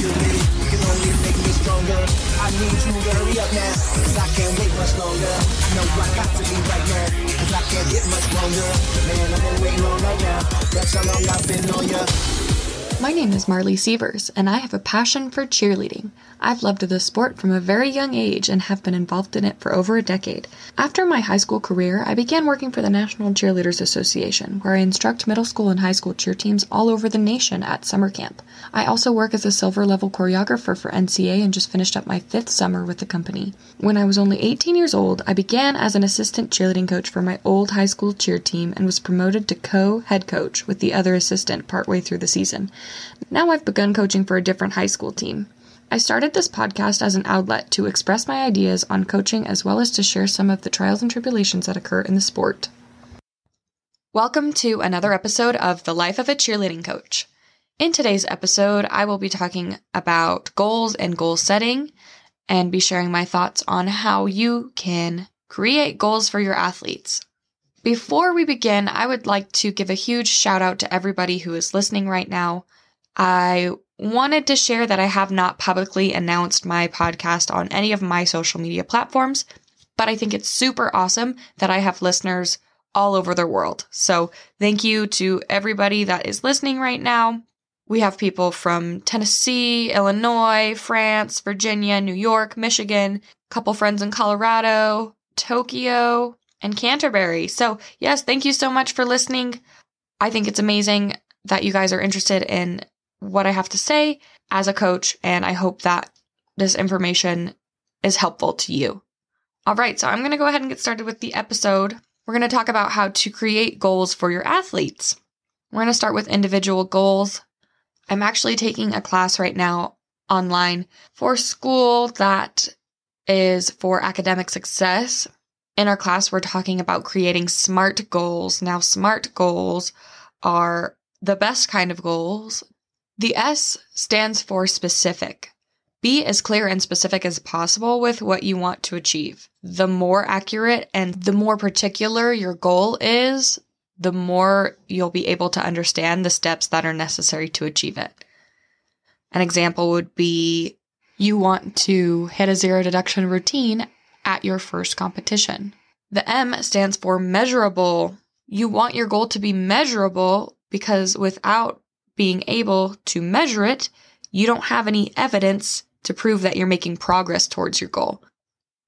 could live. You can only make me stronger. I need you to hurry up now, cause I can't wait much longer. Know I got to be right now, cause I can't get much longer. Man, I've been waiting on night now. That's how long I've been on ya. My name is Marley Sievers, and I have a passion for cheerleading. I've loved the sport from a very young age and have been involved in it for over a decade. After my high school career, I began working for the National Cheerleaders Association, where I instruct middle school and high school cheer teams all over the nation at summer camp. I also work as a silver level choreographer for NCA and just finished up my fifth summer with the company. When I was only 18 years old, I began as an assistant cheerleading coach for my old high school cheer team and was promoted to co head coach with the other assistant partway through the season. Now I've begun coaching for a different high school team. I started this podcast as an outlet to express my ideas on coaching as well as to share some of the trials and tribulations that occur in the sport. Welcome to another episode of The Life of a Cheerleading Coach. In today's episode, I will be talking about goals and goal setting and be sharing my thoughts on how you can create goals for your athletes. Before we begin, I would like to give a huge shout out to everybody who is listening right now. I wanted to share that I have not publicly announced my podcast on any of my social media platforms, but I think it's super awesome that I have listeners all over the world. So thank you to everybody that is listening right now. We have people from Tennessee, Illinois, France, Virginia, New York, Michigan, a couple friends in Colorado, Tokyo, and Canterbury. So, yes, thank you so much for listening. I think it's amazing that you guys are interested in what I have to say as a coach, and I hope that this information is helpful to you. All right, so I'm going to go ahead and get started with the episode. We're going to talk about how to create goals for your athletes. We're going to start with individual goals. I'm actually taking a class right now online for school that is for academic success. In our class, we're talking about creating SMART goals. Now, SMART goals are the best kind of goals the S stands for specific. Be as clear and specific as possible with what you want to achieve. The more accurate and the more particular your goal is, the more you'll be able to understand the steps that are necessary to achieve it. An example would be you want to hit a zero deduction routine at your first competition. The M stands for measurable. You want your goal to be measurable because without being able to measure it, you don't have any evidence to prove that you're making progress towards your goal.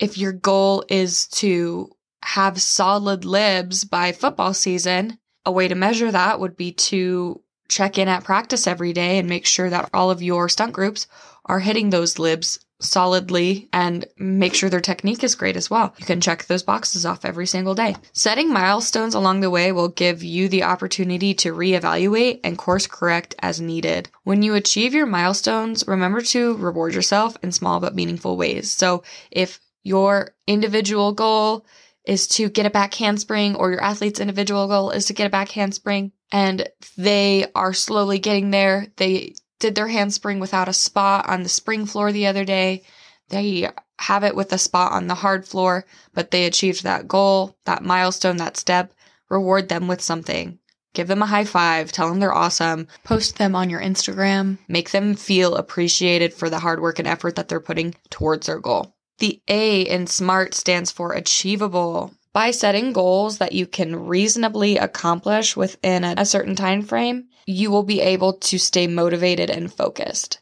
If your goal is to have solid libs by football season, a way to measure that would be to check in at practice every day and make sure that all of your stunt groups are hitting those libs solidly and make sure their technique is great as well. You can check those boxes off every single day. Setting milestones along the way will give you the opportunity to reevaluate and course correct as needed. When you achieve your milestones, remember to reward yourself in small but meaningful ways. So if your individual goal is to get a back handspring or your athlete's individual goal is to get a back handspring and they are slowly getting there, they did their handspring without a spot on the spring floor the other day. They have it with a spot on the hard floor, but they achieved that goal, that milestone, that step. Reward them with something. Give them a high five, tell them they're awesome, post them on your Instagram, make them feel appreciated for the hard work and effort that they're putting towards their goal. The A in SMART stands for achievable. By setting goals that you can reasonably accomplish within a, certain time frame, you will be able to stay motivated and focused.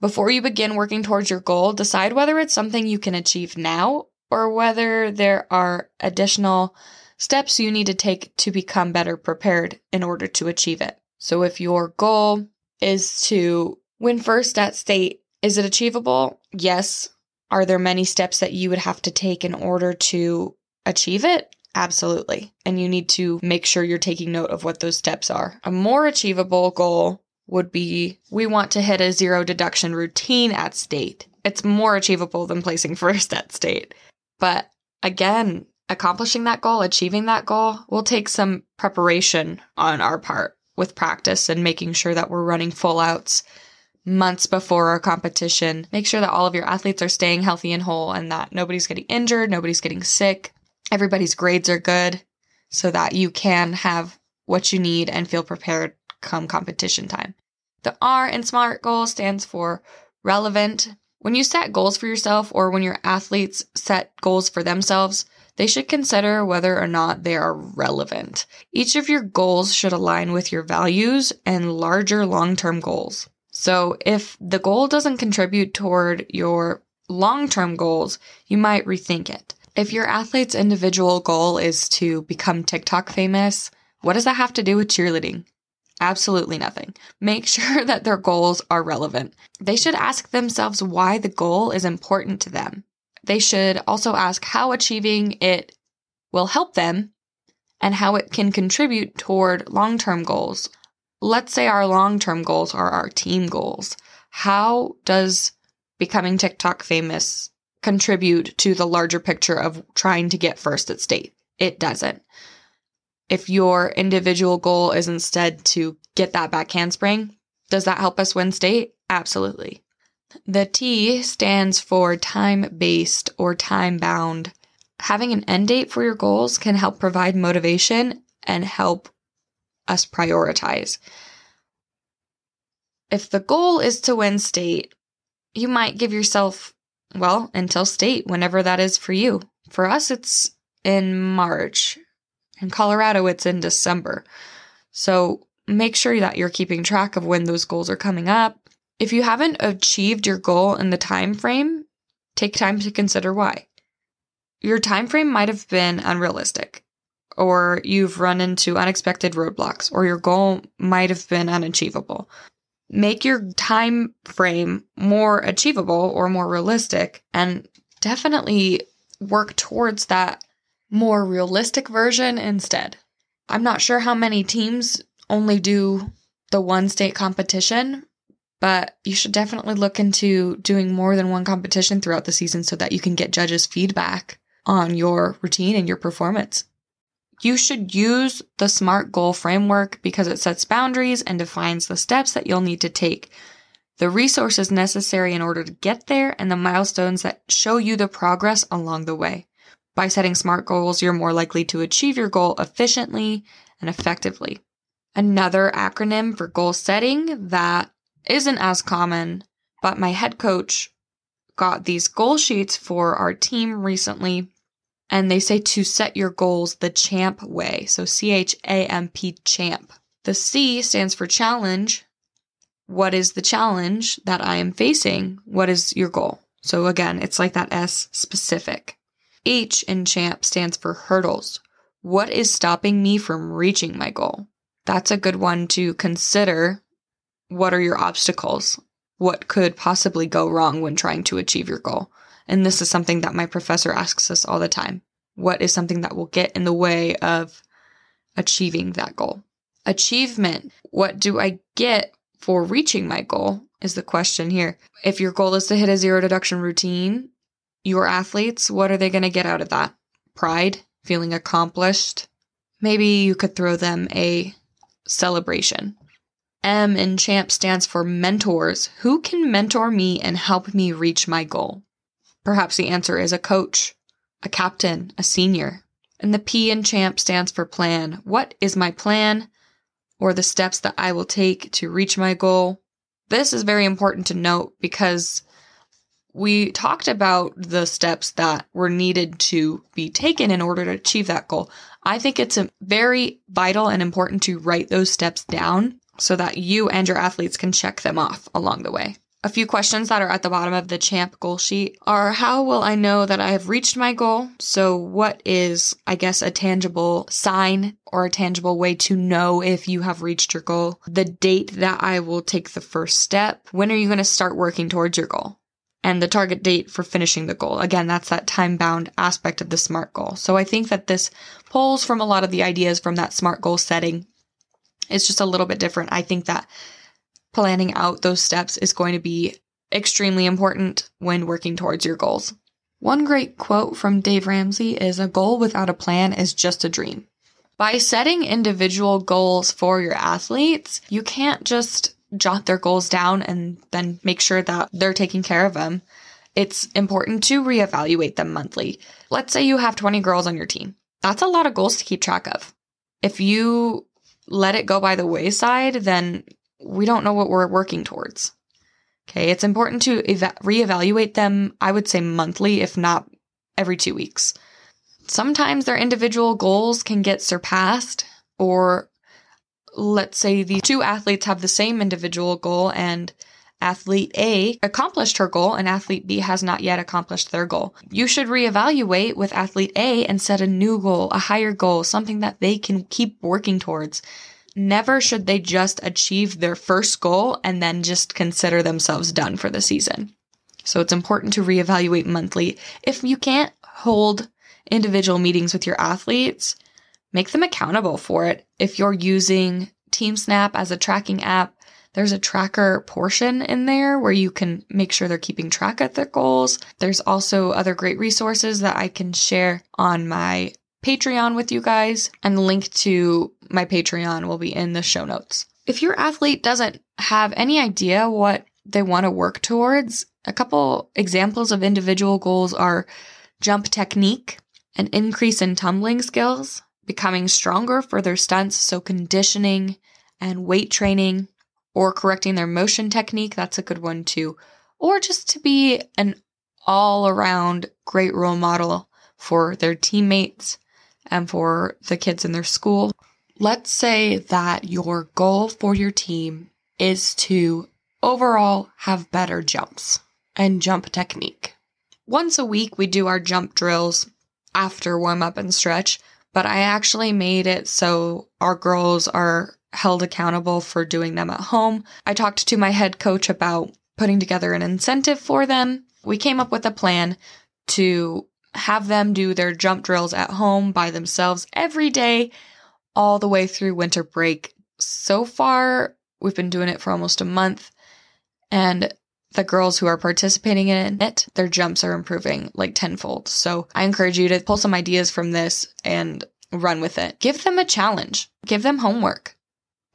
Before you begin working towards your goal, decide whether it's something you can achieve now or whether there are additional steps you need to take to become better prepared in order to achieve it. So if your goal is to win first at state, is it achievable? Yes. Are there many steps that you would have to take in order to achieve it? Absolutely. And you need to make sure you're taking note of what those steps are. A more achievable goal would be we want to hit a zero deduction routine at state. It's more achievable than placing first at state. But again, accomplishing that goal, achieving that goal will take some preparation on our part with practice and making sure that we're running full outs months before our competition. Make sure that all of your athletes are staying healthy and whole and that nobody's getting injured, nobody's getting sick everybody's grades are good so that you can have what you need and feel prepared come competition time. The R in SMART goal stands for relevant. When you set goals for yourself or when your athletes set goals for themselves, they should consider whether or not they are relevant. Each of your goals should align with your values and larger long term goals. So if the goal doesn't contribute toward your long term goals, you might rethink it. If your athlete's individual goal is to become TikTok famous, what does that have to do with cheerleading? Absolutely nothing. Make sure that their goals are relevant. They should ask themselves why the goal is important to them. They should also ask how achieving it will help them and how it can contribute toward long term goals. Let's say our long term goals are our team goals. How does becoming TikTok famous contribute to the larger picture of trying to get first at state? It doesn't. If your individual goal is instead to get that back handspring, does that help us win state? Absolutely. The T stands for time based or time bound. Having an end date for your goals can help provide motivation and help us prioritize. If the goal is to win state, you might give yourself, well, until state, whenever that is for you. For us, it's in March. In Colorado, it's in December. So make sure that you're keeping track of when those goals are coming up if you haven't achieved your goal in the time frame, take time to consider why. Your time frame might have been unrealistic, or you've run into unexpected roadblocks, or your goal might have been unachievable. Make your time frame more achievable or more realistic and definitely work towards that more realistic version instead. I'm not sure how many teams only do the one state competition, but you should definitely look into doing more than one competition throughout the season so that you can get judges' feedback on your routine and your performance. You should use the SMART goal framework because it sets boundaries and defines the steps that you'll need to take, the resources necessary in order to get there, and the milestones that show you the progress along the way. By setting SMART goals, you're more likely to achieve your goal efficiently and effectively. Another acronym for goal setting that isn't as common, but my head coach got these goal sheets for our team recently. And they say to set your goals the champ way. So C H A M P champ. The C stands for challenge. What is the challenge that I am facing? What is your goal? So again, it's like that S specific. H in champ stands for hurdles. What is stopping me from reaching my goal? That's a good one to consider what are your obstacles? What could possibly go wrong when trying to achieve your goal? And this is something that my professor asks us all the time. What is something that will get in the way of achieving that goal? Achievement. What do I get for reaching my goal is the question here. If your goal is to hit a zero deduction routine, your athletes, what are they going to get out of that? Pride, feeling accomplished. Maybe you could throw them a celebration. M in CHAMP stands for mentors. Who can mentor me and help me reach my goal? Perhaps the answer is a coach, a captain, a senior. And the P in CHAMP stands for plan. What is my plan or the steps that I will take to reach my goal? This is very important to note because we talked about the steps that were needed to be taken in order to achieve that goal. I think it's um, very vital and important to write those steps down so that you and your athletes can check them off along the way. A few questions that are at the bottom of the champ goal sheet are how will I know that I have reached my goal? So, what is, I guess, a tangible sign or a tangible way to know if you have reached your goal? The date that I will take the first step. When are you going to start working towards your goal? And the target date for finishing the goal. Again, that's that time bound aspect of the SMART goal. So, I think that this pulls from a lot of the ideas from that SMART goal setting it's just a little bit different. I think that planning out those steps is going to be extremely important when working towards your goals. One great quote from Dave Ramsey is a goal without a plan is just a dream. By setting individual goals for your athletes, you can't just jot their goals down and then make sure that they're taking care of them. It's important to reevaluate them monthly. Let's say you have 20 girls on your team. That's a lot of goals to keep track of. If you let it go by the wayside, then we don't know what we're working towards. Okay, it's important to eva- reevaluate them, I would say monthly, if not every two weeks. Sometimes their individual goals can get surpassed, or let's say the two athletes have the same individual goal and athlete A accomplished her goal and athlete B has not yet accomplished their goal. You should reevaluate with athlete A and set a new goal, a higher goal, something that they can keep working towards. Never should they just achieve their first goal and then just consider themselves done for the season. So it's important to reevaluate monthly. If you can't hold individual meetings with your athletes, make them accountable for it. If you're using TeamSnap as a tracking app, there's a tracker portion in there where you can make sure they're keeping track of their goals. There's also other great resources that I can share on my Patreon with you guys, and link to my Patreon will be in the show notes. If your athlete doesn't have any idea what they want to work towards, a couple examples of individual goals are jump technique, an increase in tumbling skills, becoming stronger for their stunts, so conditioning and weight training, or correcting their motion technique. That's a good one too. Or just to be an all around great role model for their teammates and for the kids in their school. Let's say that your goal for your team is to overall have better jumps and jump technique. Once a week, we do our jump drills after warm up and stretch, but I actually made it so our girls are held accountable for doing them at home. I talked to my head coach about putting together an incentive for them. We came up with a plan to have them do their jump drills at home by themselves every day, all the way through winter break. So far, we've been doing it for almost a month, and the girls who are participating in it, their jumps are improving like tenfold. So I encourage you to pull some ideas from this and run with it. Give them a challenge, give them homework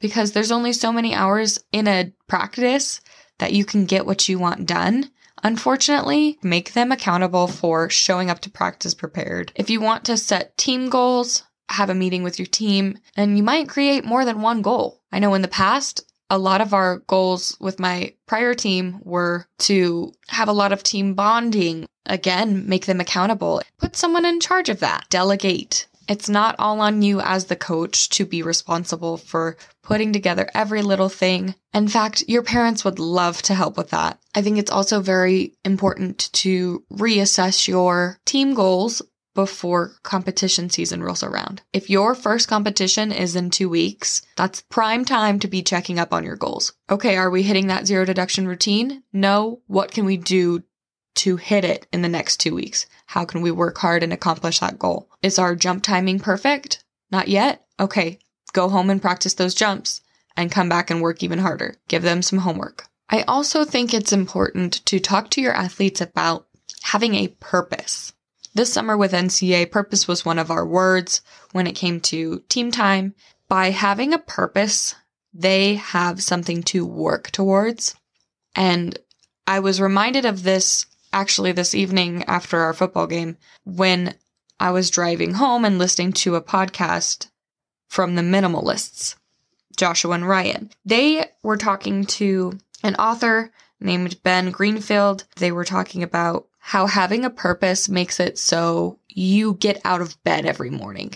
because there's only so many hours in a practice that you can get what you want done. Unfortunately, make them accountable for showing up to practice prepared. If you want to set team goals, have a meeting with your team, and you might create more than one goal. I know in the past, a lot of our goals with my prior team were to have a lot of team bonding. Again, make them accountable. Put someone in charge of that. Delegate. It's not all on you as the coach to be responsible for putting together every little thing. In fact, your parents would love to help with that. I think it's also very important to reassess your team goals before competition season rolls around. If your first competition is in two weeks, that's prime time to be checking up on your goals. Okay, are we hitting that zero deduction routine? No. What can we do to hit it in the next two weeks? How can we work hard and accomplish that goal? Is our jump timing perfect? Not yet? Okay, go home and practice those jumps and come back and work even harder. Give them some homework. I also think it's important to talk to your athletes about having a purpose. This summer with NCA, purpose was one of our words when it came to team time. By having a purpose, they have something to work towards. And I was reminded of this actually this evening after our football game when I was driving home and listening to a podcast from the minimalists, Joshua and Ryan. They were talking to an author named Ben Greenfield. They were talking about how having a purpose makes it so you get out of bed every morning.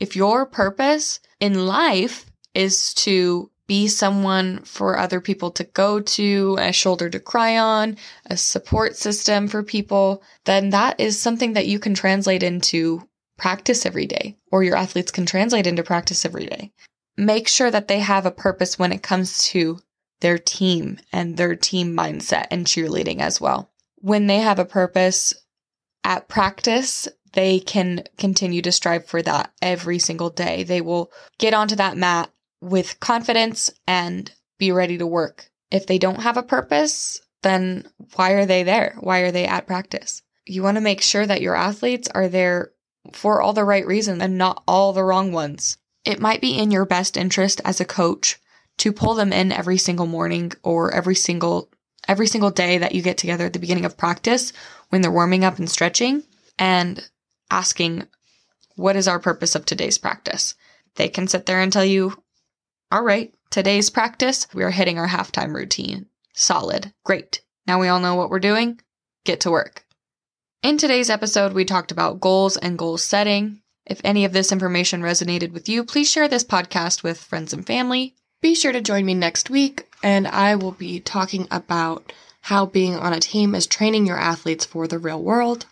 If your purpose in life is to be someone for other people to go to, a shoulder to cry on, a support system for people, then that is something that you can translate into practice every day, or your athletes can translate into practice every day. Make sure that they have a purpose when it comes to their team and their team mindset and cheerleading as well. When they have a purpose at practice, they can continue to strive for that every single day. They will get onto that mat with confidence and be ready to work. If they don't have a purpose, then why are they there? Why are they at practice? You want to make sure that your athletes are there for all the right reasons and not all the wrong ones. It might be in your best interest as a coach to pull them in every single morning or every single every single day that you get together at the beginning of practice when they're warming up and stretching and asking what is our purpose of today's practice. They can sit there and tell you all right, today's practice, we are hitting our halftime routine. Solid. Great. Now we all know what we're doing. Get to work. In today's episode, we talked about goals and goal setting. If any of this information resonated with you, please share this podcast with friends and family. Be sure to join me next week, and I will be talking about how being on a team is training your athletes for the real world.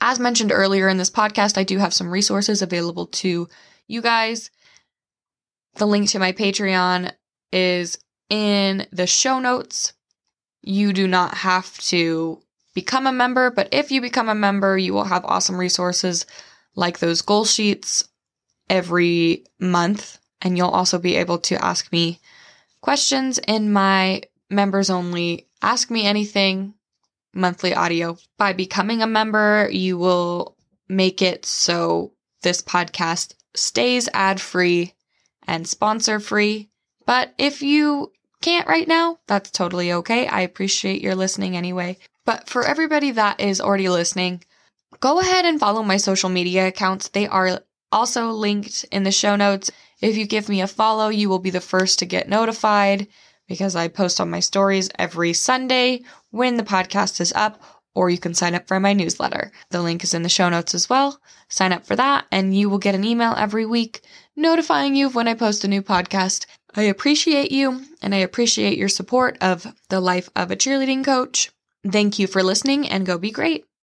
As mentioned earlier in this podcast, I do have some resources available to you guys. The link to my Patreon is in the show notes. You do not have to become a member, but if you become a member, you will have awesome resources like those goal sheets every month. And you'll also be able to ask me questions in my members only Ask Me Anything monthly audio. By becoming a member, you will make it so this podcast stays ad free and sponsor free. But if you can't right now, that's totally okay. I appreciate your listening anyway. But for everybody that is already listening, go ahead and follow my social media accounts. They are also linked in the show notes. If you give me a follow, you will be the first to get notified because I post on my stories every Sunday when the podcast is up, or you can sign up for my newsletter. The link is in the show notes as well. Sign up for that, and you will get an email every week notifying you of when I post a new podcast. I appreciate you, and I appreciate your support of the life of a cheerleading coach. Thank you for listening, and go be great.